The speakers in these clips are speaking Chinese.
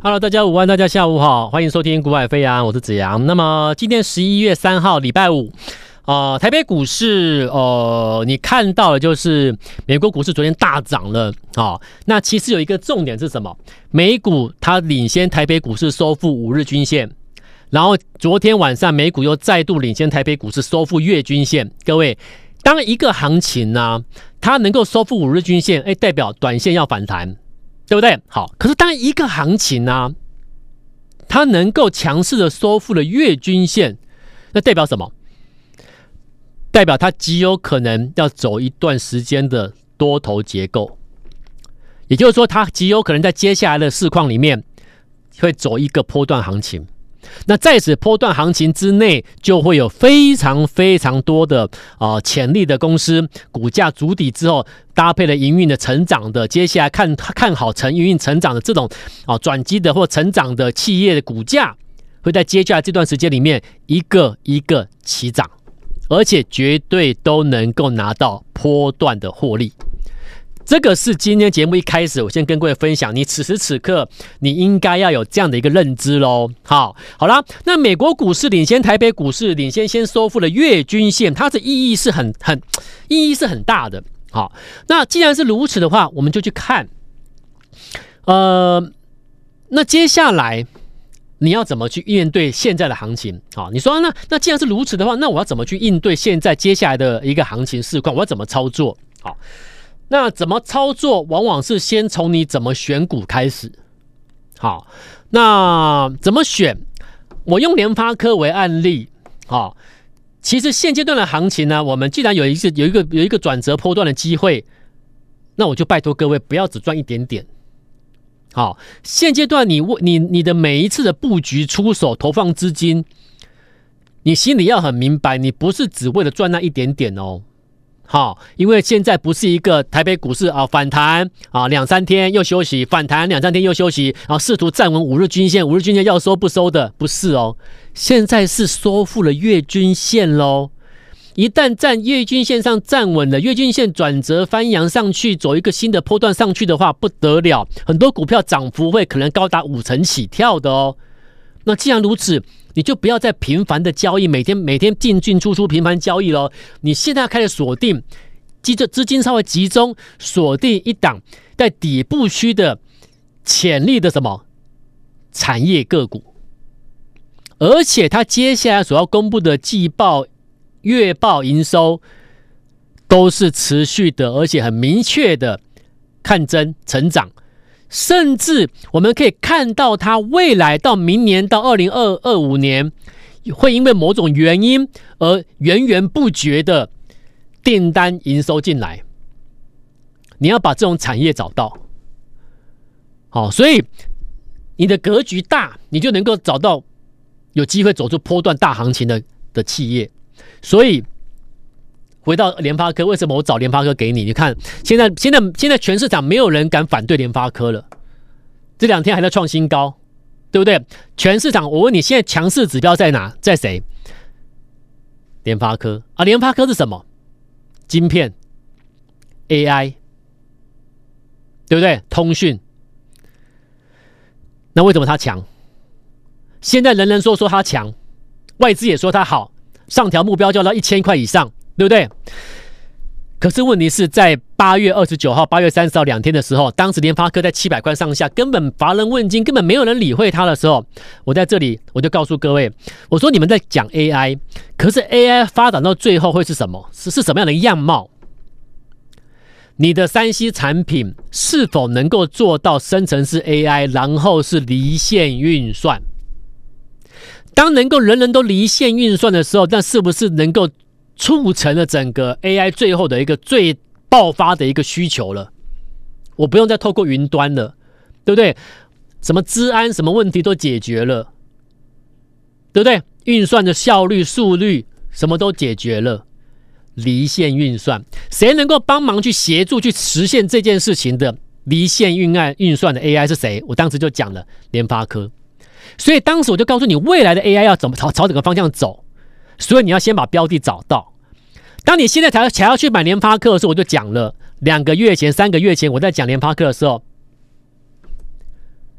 Hello，大家午安，大家下午好，欢迎收听《股海飞扬》，我是子阳。那么今天十一月三号，礼拜五，呃，台北股市，呃，你看到的就是美国股市昨天大涨了啊、哦。那其实有一个重点是什么？美股它领先台北股市收复五日均线，然后昨天晚上美股又再度领先台北股市收复月均线。各位，当一个行情呢、它能够收复五日均线，哎，代表短线要反弹。对不对？好，可是当一个行情呢、啊，它能够强势的收复了月均线，那代表什么？代表它极有可能要走一段时间的多头结构，也就是说，它极有可能在接下来的市况里面会走一个波段行情。那在此波段行情之内，就会有非常非常多的啊、呃、潜力的公司，股价筑底之后，搭配了营运的成长的，接下来看看好成营运成长的这种啊转机的或成长的企业的股价，会在接下来这段时间里面一个一个起涨，而且绝对都能够拿到波段的获利。这个是今天节目一开始，我先跟各位分享，你此时此刻你应该要有这样的一个认知喽。好，好啦，那美国股市领先台北股市，领先先收复了月均线，它的意义是很很意义是很大的。好，那既然是如此的话，我们就去看，呃，那接下来你要怎么去应对现在的行情？好，你说那那既然是如此的话，那我要怎么去应对现在接下来的一个行情市况？我要怎么操作？好。那怎么操作，往往是先从你怎么选股开始。好，那怎么选？我用联发科为案例。好，其实现阶段的行情呢，我们既然有一个有一个有一个转折波段的机会，那我就拜托各位不要只赚一点点。好，现阶段你你你的每一次的布局出手投放资金，你心里要很明白，你不是只为了赚那一点点哦。好，因为现在不是一个台北股市啊反弹啊两三天又休息，反弹两三天又休息，然后试图站稳五日均线，五日均线要收不收的，不是哦，现在是收复了月均线喽。一旦站月均线上站稳了，月均线转折翻扬上去，走一个新的波段上去的话，不得了，很多股票涨幅会可能高达五成起跳的哦。那既然如此，你就不要再频繁的交易，每天每天进进出出频繁交易喽。你现在开始锁定，记着资金稍微集中，锁定一档在底部区的潜力的什么产业个股，而且它接下来所要公布的季报、月报营收都是持续的，而且很明确的看增成长。甚至我们可以看到，它未来到明年到二零二二五年，会因为某种原因而源源不绝的订单营收进来。你要把这种产业找到，好，所以你的格局大，你就能够找到有机会走出波段大行情的的企业。所以。回到联发科，为什么我找联发科给你？你看，现在现在现在全市场没有人敢反对联发科了，这两天还在创新高，对不对？全市场，我问你，现在强势指标在哪？在谁？联发科啊，联发科是什么？晶片、AI，对不对？通讯。那为什么它强？现在人人说说它强，外资也说它好，上调目标就要到一千块以上。对不对？可是问题是在八月二十九号、八月三十号两天的时候，当时联发科在七百块上下，根本乏人问津，根本没有人理会它的时候，我在这里我就告诉各位，我说你们在讲 AI，可是 AI 发展到最后会是什么？是是什么样的样貌？你的三 C 产品是否能够做到生成式 AI，然后是离线运算？当能够人人都离线运算的时候，那是不是能够？促成了整个 AI 最后的一个最爆发的一个需求了，我不用再透过云端了，对不对？什么资安什么问题都解决了，对不对？运算的效率、速率什么都解决了，离线运算，谁能够帮忙去协助去实现这件事情的离线运案运算的 AI 是谁？我当时就讲了联发科，所以当时我就告诉你，未来的 AI 要怎么朝朝整个方向走。所以你要先把标的找到。当你现在才才要去买联发科的时候，我就讲了两个月前、三个月前我在讲联发科的时候，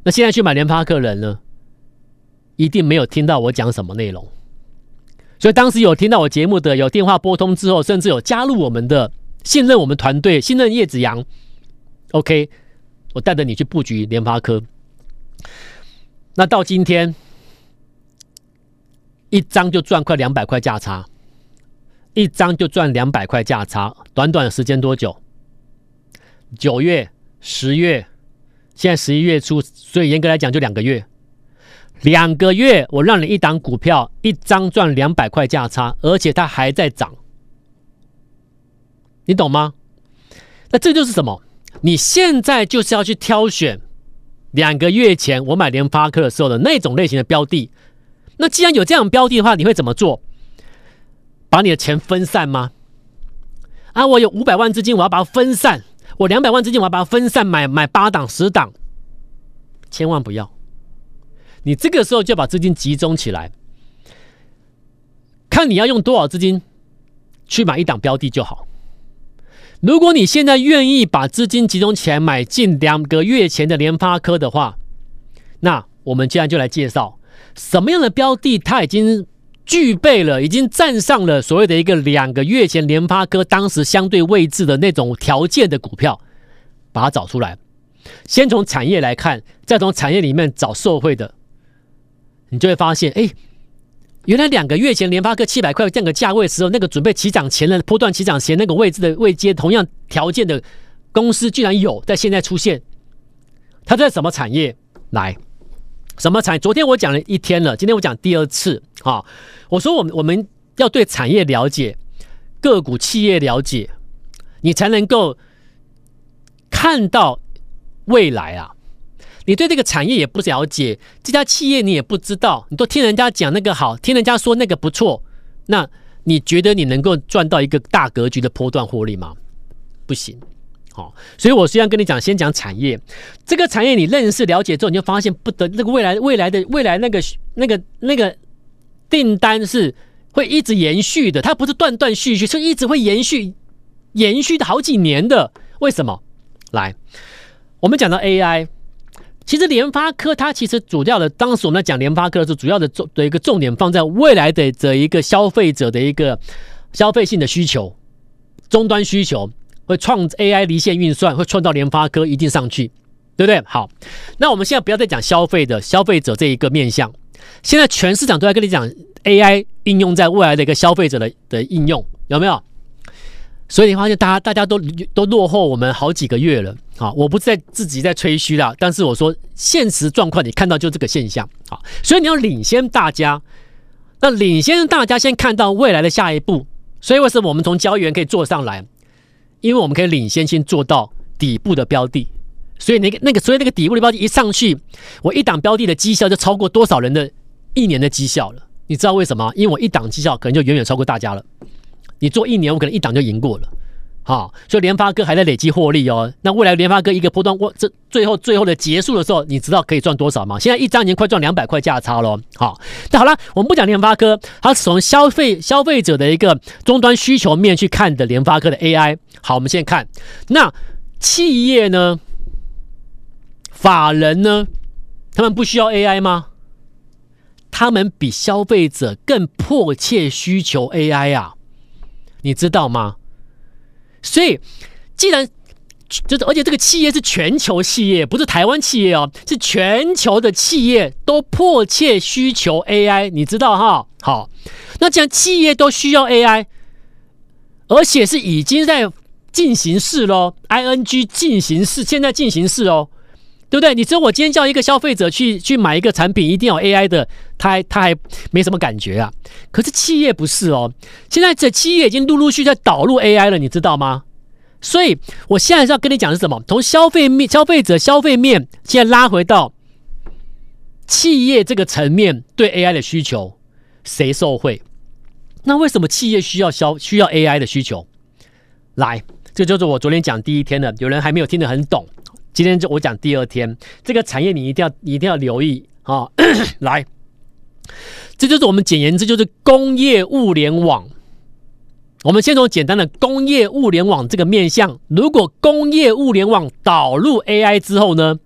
那现在去买联发科的人呢，一定没有听到我讲什么内容。所以当时有听到我节目的，有电话拨通之后，甚至有加入我们的、信任我们团队、信任叶子阳。OK，我带着你去布局联发科。那到今天，一张就赚快两百块价差，一张就赚两百块价差，短短的时间多久？九月、十月，现在十一月初，所以严格来讲就两个月。两个月，我让你一档股票一张赚两百块价差，而且它还在涨，你懂吗？那这就是什么？你现在就是要去挑选两个月前我买联发科的时候的那种类型的标的。那既然有这样标的的话，你会怎么做？把你的钱分散吗？啊，我有五百万资金，我要把它分散；我两百万资金，我要把它分散，买买八档、十档，千万不要。你这个时候就把资金集中起来，看你要用多少资金去买一档标的就好。如果你现在愿意把资金集中起来买进两个月前的联发科的话，那我们接下来就来介绍什么样的标的，它已经具备了，已经站上了所谓的一个两个月前联发科当时相对位置的那种条件的股票，把它找出来。先从产业来看，再从产业里面找受惠的。你就会发现，哎，原来两个月前联发科七百块这个价位时候，那个准备起涨前的波段起涨前那个位置的位阶，同样条件的公司，居然有在现在出现。它在什么产业？来，什么产？昨天我讲了一天了，今天我讲第二次啊。我说，我们我们要对产业了解，个股企业了解，你才能够看到未来啊。你对这个产业也不了解，这家企业你也不知道，你都听人家讲那个好，听人家说那个不错，那你觉得你能够赚到一个大格局的波段获利吗？不行，好，所以我虽然跟你讲，先讲产业，这个产业你认识了解之后，你就发现不得那个未来未来的未来那个那个那个订单是会一直延续的，它不是断断续续，是一直会延续延续的好几年的。为什么？来，我们讲到 AI。其实联发科它其实主要的，当时我们在讲联发科的时候，主要的重的一个重点放在未来的这一个消费者的一个消费性的需求，终端需求会创 AI 离线运算会创造联发科一定上去，对不对？好，那我们现在不要再讲消费的消费者这一个面向，现在全市场都在跟你讲 AI 应用在未来的一个消费者的的应用，有没有？所以你发现大家大家都都落后我们好几个月了啊！我不是在自己在吹嘘啦，但是我说现实状况，你看到就这个现象啊！所以你要领先大家，那领先大家先看到未来的下一步。所以为什么我们从交易员可以做上来？因为我们可以领先先做到底部的标的。所以那个那个，所以那个底部的标的一上去，我一档标的的绩效就超过多少人的一年的绩效了？你知道为什么？因为我一档绩效可能就远远超过大家了。你做一年，我可能一档就赢过了，好，所以联发科还在累积获利哦。那未来联发科一个波段，我这最后最后的结束的时候，你知道可以赚多少吗？现在一张已经快赚两百块价差了，好。那好了，我们不讲联发科，它是从消费消费者的一个终端需求面去看的联发科的 AI。好，我们现在看那企业呢，法人呢，他们不需要 AI 吗？他们比消费者更迫切需求 AI 啊。你知道吗？所以，既然就是，而且这个企业是全球企业，不是台湾企业哦，是全球的企业都迫切需求 AI，你知道哈？好，那既然企业都需要 AI，而且是已经在进行式喽，ING 进行式，现在进行式哦。对不对？你说我今天叫一个消费者去去买一个产品，一定要 AI 的，他还他还没什么感觉啊。可是企业不是哦，现在这企业已经陆陆续续在导入 AI 了，你知道吗？所以我现在是要跟你讲的是什么？从消费面、消费者消费面，现在拉回到企业这个层面对 AI 的需求，谁受惠？那为什么企业需要消需要 AI 的需求？来，这就是我昨天讲第一天的，有人还没有听得很懂。今天就我讲第二天，这个产业你一定要一定要留意啊、哦！来，这就是我们简言之就是工业物联网。我们先从简单的工业物联网这个面向，如果工业物联网导入 AI 之后呢，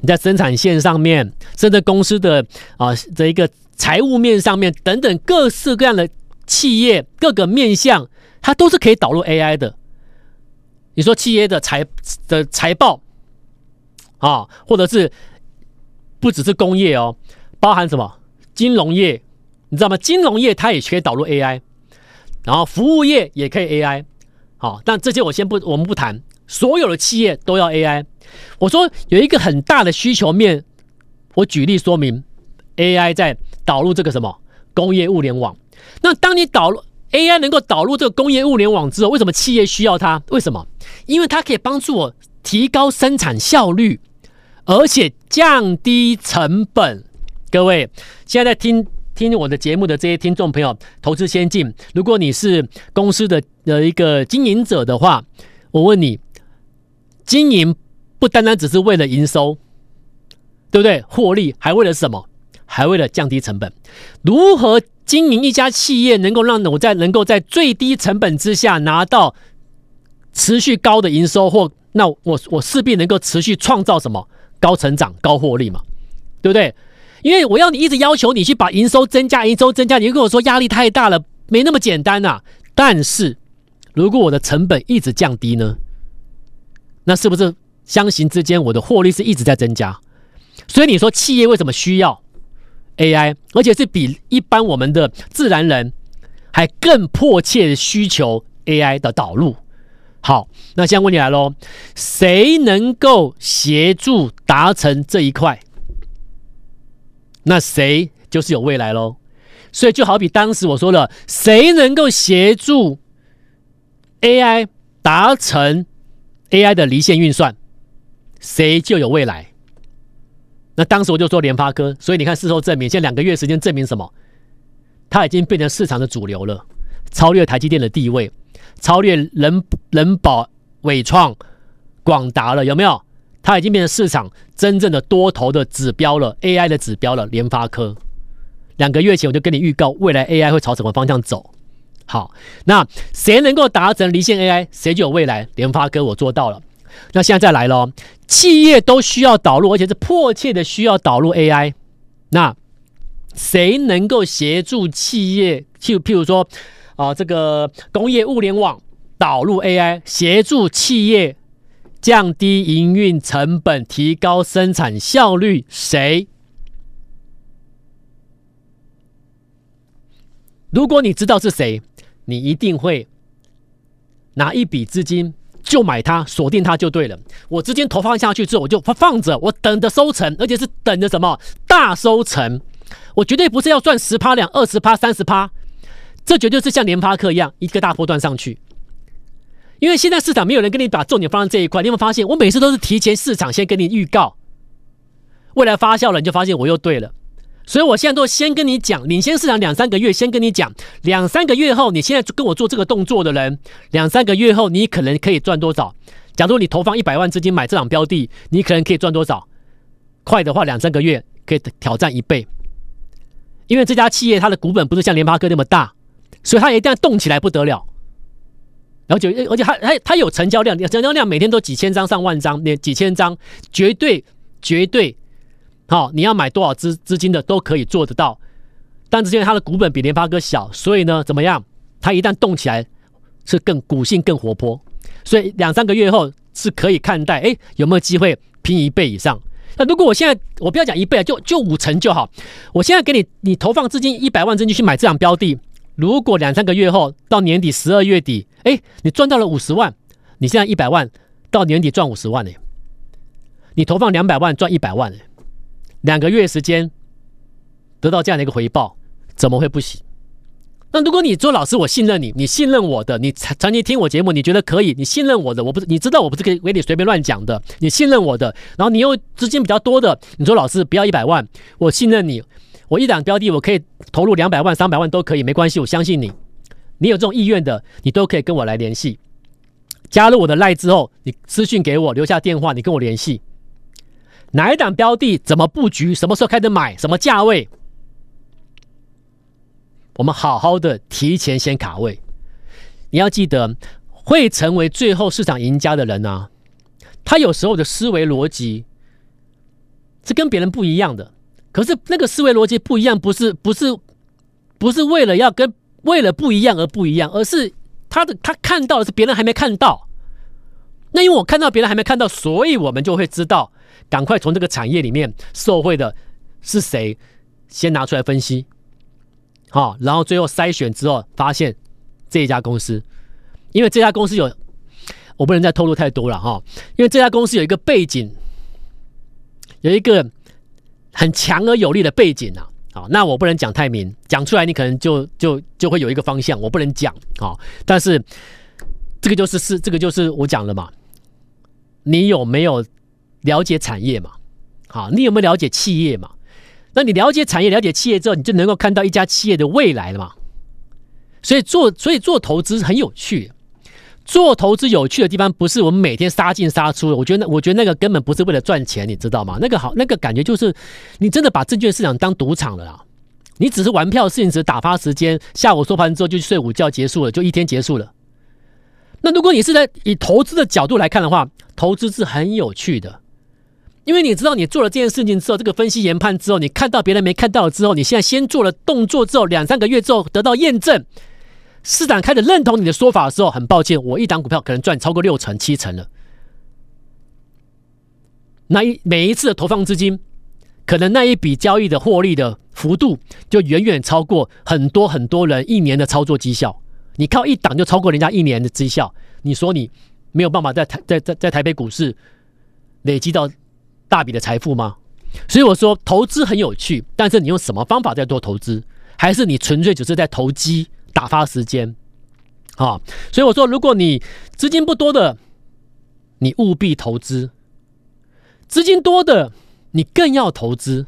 你在生产线上面，甚至公司的啊这一个财务面上面等等各式各样的企业各个面向，它都是可以导入 AI 的。你说企业的财的财报啊，或者是不只是工业哦，包含什么金融业，你知道吗？金融业它也可以导入 AI，然后服务业也可以 AI。好，但这些我先不，我们不谈。所有的企业都要 AI。我说有一个很大的需求面，我举例说明，AI 在导入这个什么工业物联网。那当你导入 AI 能够导入这个工业物联网之后，为什么企业需要它？为什么？因为它可以帮助我提高生产效率，而且降低成本。各位现在在听。听我的节目的这些听众朋友，投资先进。如果你是公司的的一个经营者的话，我问你，经营不单单只是为了营收，对不对？获利还为了什么？还为了降低成本。如何经营一家企业，能够让我在能够在最低成本之下拿到持续高的营收，或那我我势必能够持续创造什么高成长、高获利嘛？对不对？因为我要你一直要求你去把营收增加，营收增加，你就跟我说压力太大了，没那么简单呐、但是，如果我的成本一直降低呢，那是不是相形之间我的获利是一直在增加？所以你说企业为什么需要 AI，而且是比一般我们的自然人还更迫切的需求 AI 的导入？好，那现在问题来喽，谁能够协助达成这一块？那谁就是有未来喽？所以就好比当时我说了，谁能够协助 AI 达成 AI 的离线运算，谁就有未来。那当时我就说联发科，所以你看事后证明，现在两个月时间证明什么？它已经变成市场的主流了，超越台积电的地位，超越人人保、伟创、广达了，有没有？它已经变成市场真正的多头的指标了，AI 的指标了。联发科两个月前我就跟你预告，未来 AI 会朝什么方向走。好，那谁能够达成离线 AI，谁就有未来。联发科我做到了。那现在再来喽，企业都需要导入，而且是迫切的需要导入 AI。那谁能够协助企业？就譬如说啊，这个工业物联网导入 AI，协助企业。降低营运成本，提高生产效率，谁？如果你知道是谁，你一定会拿一笔资金就买它，锁定它就对了。我资金投放下去之后，我就放着，我等着收成，而且是等着什么大收成。我绝对不是要赚十趴两、二十趴、三十趴，这绝对是像联发科一样，一个大波段上去。因为现在市场没有人跟你把重点放在这一块，你有没有发现？我每次都是提前市场先跟你预告，未来发酵了，你就发现我又对了。所以我现在都先跟你讲，领先市场两三个月，先跟你讲，两三个月后，你现在跟我做这个动作的人，两三个月后你可能可以赚多少？假如你投放一百万资金买这档标的，你可能可以赚多少？快的话，两三个月可以挑战一倍。因为这家企业它的股本不是像联发科那么大，所以它一定要动起来不得了。而且，而且它它它有成交量，成交量每天都几千张、上万张，那几千张绝对绝对好。你要买多少资资金的都可以做得到。但是因为它的股本比联发科小，所以呢，怎么样？它一旦动起来，是更股性更活泼。所以两三个月后是可以看待，哎，有没有机会拼一倍以上？那如果我现在我不要讲一倍，就就五成就好。我现在给你，你投放资金一百万资金去买这样标的。如果两三个月后到年底十二月底，哎，你赚到了五十万，你现在一百万，到年底赚五十万呢？你投放两百万赚一百万，两个月时间得到这样的一个回报，怎么会不行？那如果你做老师，我信任你，你信任我的，你长期听我节目，你觉得可以，你信任我的，我不是你知道我不是给给你随便乱讲的，你信任我的，然后你又资金比较多的，你说老师不要一百万，我信任你。我一档标的，我可以投入两百万、三百万都可以，没关系，我相信你。你有这种意愿的，你都可以跟我来联系。加入我的赖之后，你私信给我，留下电话，你跟我联系。哪一档标的怎么布局？什么时候开始买？什么价位？我们好好的提前先卡位。你要记得，会成为最后市场赢家的人呢、啊，他有时候的思维逻辑是跟别人不一样的。可是那个思维逻辑不一样，不是不是不是为了要跟为了不一样而不一样，而是他的他看到的是别人还没看到。那因为我看到别人还没看到，所以我们就会知道，赶快从这个产业里面受贿的是谁，先拿出来分析，好，然后最后筛选之后发现这一家公司，因为这家公司有，我不能再透露太多了哈，因为这家公司有一个背景，有一个很强而有力的背景啊，好，那我不能讲太明，讲出来你可能就就就会有一个方向，我不能讲啊，但是这个就是是这个就是我讲了嘛。你有没有了解产业嘛？好，你有没有了解企业嘛？那你了解产业、了解企业之后，你就能够看到一家企业的未来了嘛？所以做，所以做投资很有趣。做投资有趣的地方，不是我们每天杀进杀出。我觉得那，我觉得那个根本不是为了赚钱，你知道吗？那个好，那个感觉就是你真的把证券市场当赌场了啦。你只是玩票性质打发时间，下午收盘之后就去睡午觉，结束了，就一天结束了。那如果你是在以投资的角度来看的话，投资是很有趣的，因为你知道你做了这件事情之后，这个分析研判之后，你看到别人没看到之后，你现在先做了动作之后，两三个月之后得到验证，市场开始认同你的说法的时候，很抱歉，我一档股票可能赚超过六成七成了。那一每一次的投放资金，可能那一笔交易的获利的幅度，就远远超过很多很多人一年的操作绩效。你靠一档就超过人家一年的绩效，你说你没有办法在台在在在台北股市累积到大笔的财富吗？所以我说投资很有趣，但是你用什么方法在做投资，还是你纯粹只是在投机打发时间？啊，所以我说，如果你资金不多的，你务必投资；资金多的，你更要投资，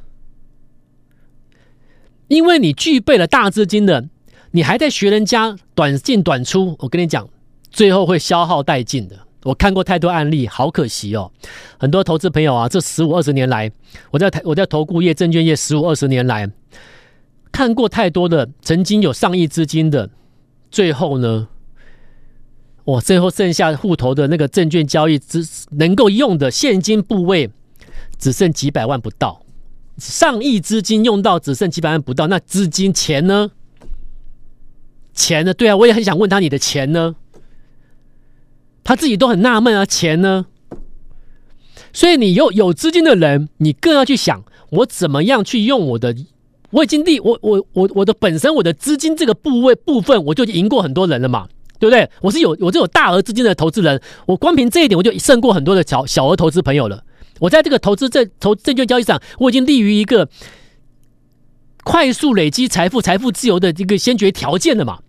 因为你具备了大资金的。你还在学人家短进短出，我跟你讲，最后会消耗殆尽的。我看过太多案例，好可惜哦。很多投资朋友啊，这十五二十年来，我在台我在投顾业、证券业十五二十年来，看过太多的曾经有上亿资金的，最后呢，我最后剩下户头的那个证券交易只能够用的现金部位，只剩几百万不到，上亿资金用到只剩几百万不到，那资金钱呢？钱呢？对啊，我也很想问他，你的钱呢？他自己都很纳闷啊，钱呢？所以你有有资金的人，你更要去想，我怎么样去用我的？我已经立我我我我的本身我的资金这个部位部分，我就赢过很多人了嘛，对不对？我是有我这种大额资金的投资人，我光凭这一点，我就胜过很多的小小额投资朋友了。我在这个投资证投证券交易上，我已经立于一个。快速累积财富、财富自由的这个先决条件了嘛？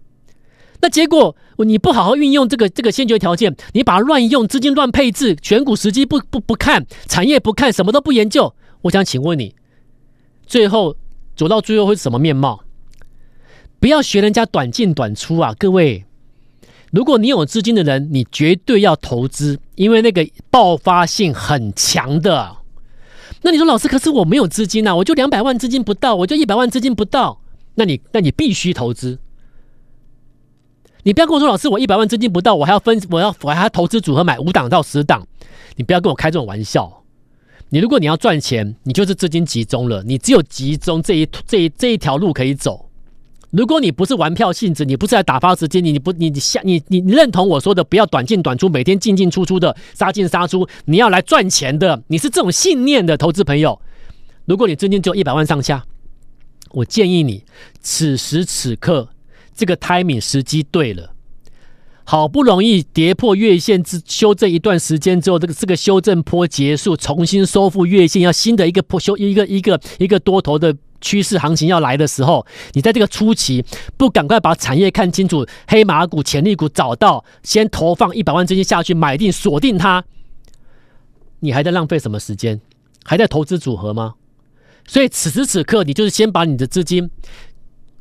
那结果你不好好运用这个这个先决条件，你把它乱用，资金乱配置，选股时机不不不看，产业不看，什么都不研究。我想请问你，最后走到最后会是什么面貌？不要学人家短进短出啊，各位！如果你有资金的人，你绝对要投资，因为那个爆发性很强的。那你说老师，可是我没有资金呐，我就两百万资金不到，我就一百万资金不到。那你那你必须投资。你不要跟我说老师，我一百万资金不到，我还要分，我要我还要投资组合买五档到十档。你不要跟我开这种玩笑。你如果你要赚钱，你就是资金集中了，你只有集中这一这一这一条路可以走。如果你不是玩票性质，你不是来打发时间，你你不你你下你你你认同我说的，不要短进短出，每天进进出出的杀进杀出，你要来赚钱的，你是这种信念的投资朋友。如果你资金只有一百万上下，我建议你此时此刻这个 timing 时机对了，好不容易跌破月线之修正一段时间之后，这个这个修正波结束，重新收复月线，要新的一个破修一个一个一个多头的。趋势行情要来的时候，你在这个初期不赶快把产业看清楚，黑马股、潜力股找到，先投放一百万资金下去买定锁定它，你还在浪费什么时间？还在投资组合吗？所以此时此刻，你就是先把你的资金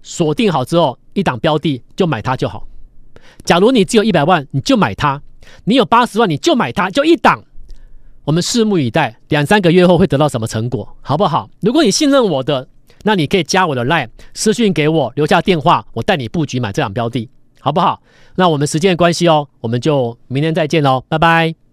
锁定好之后，一档标的就买它就好。假如你只有一百万，你就买它；你有八十万，你就买它，就一档。我们拭目以待，两三个月后会得到什么成果，好不好？如果你信任我的。那你可以加我的 line 私讯给我，留下电话，我带你布局买这档标的，好不好？那我们时间关系哦，我们就明天再见喽，拜拜。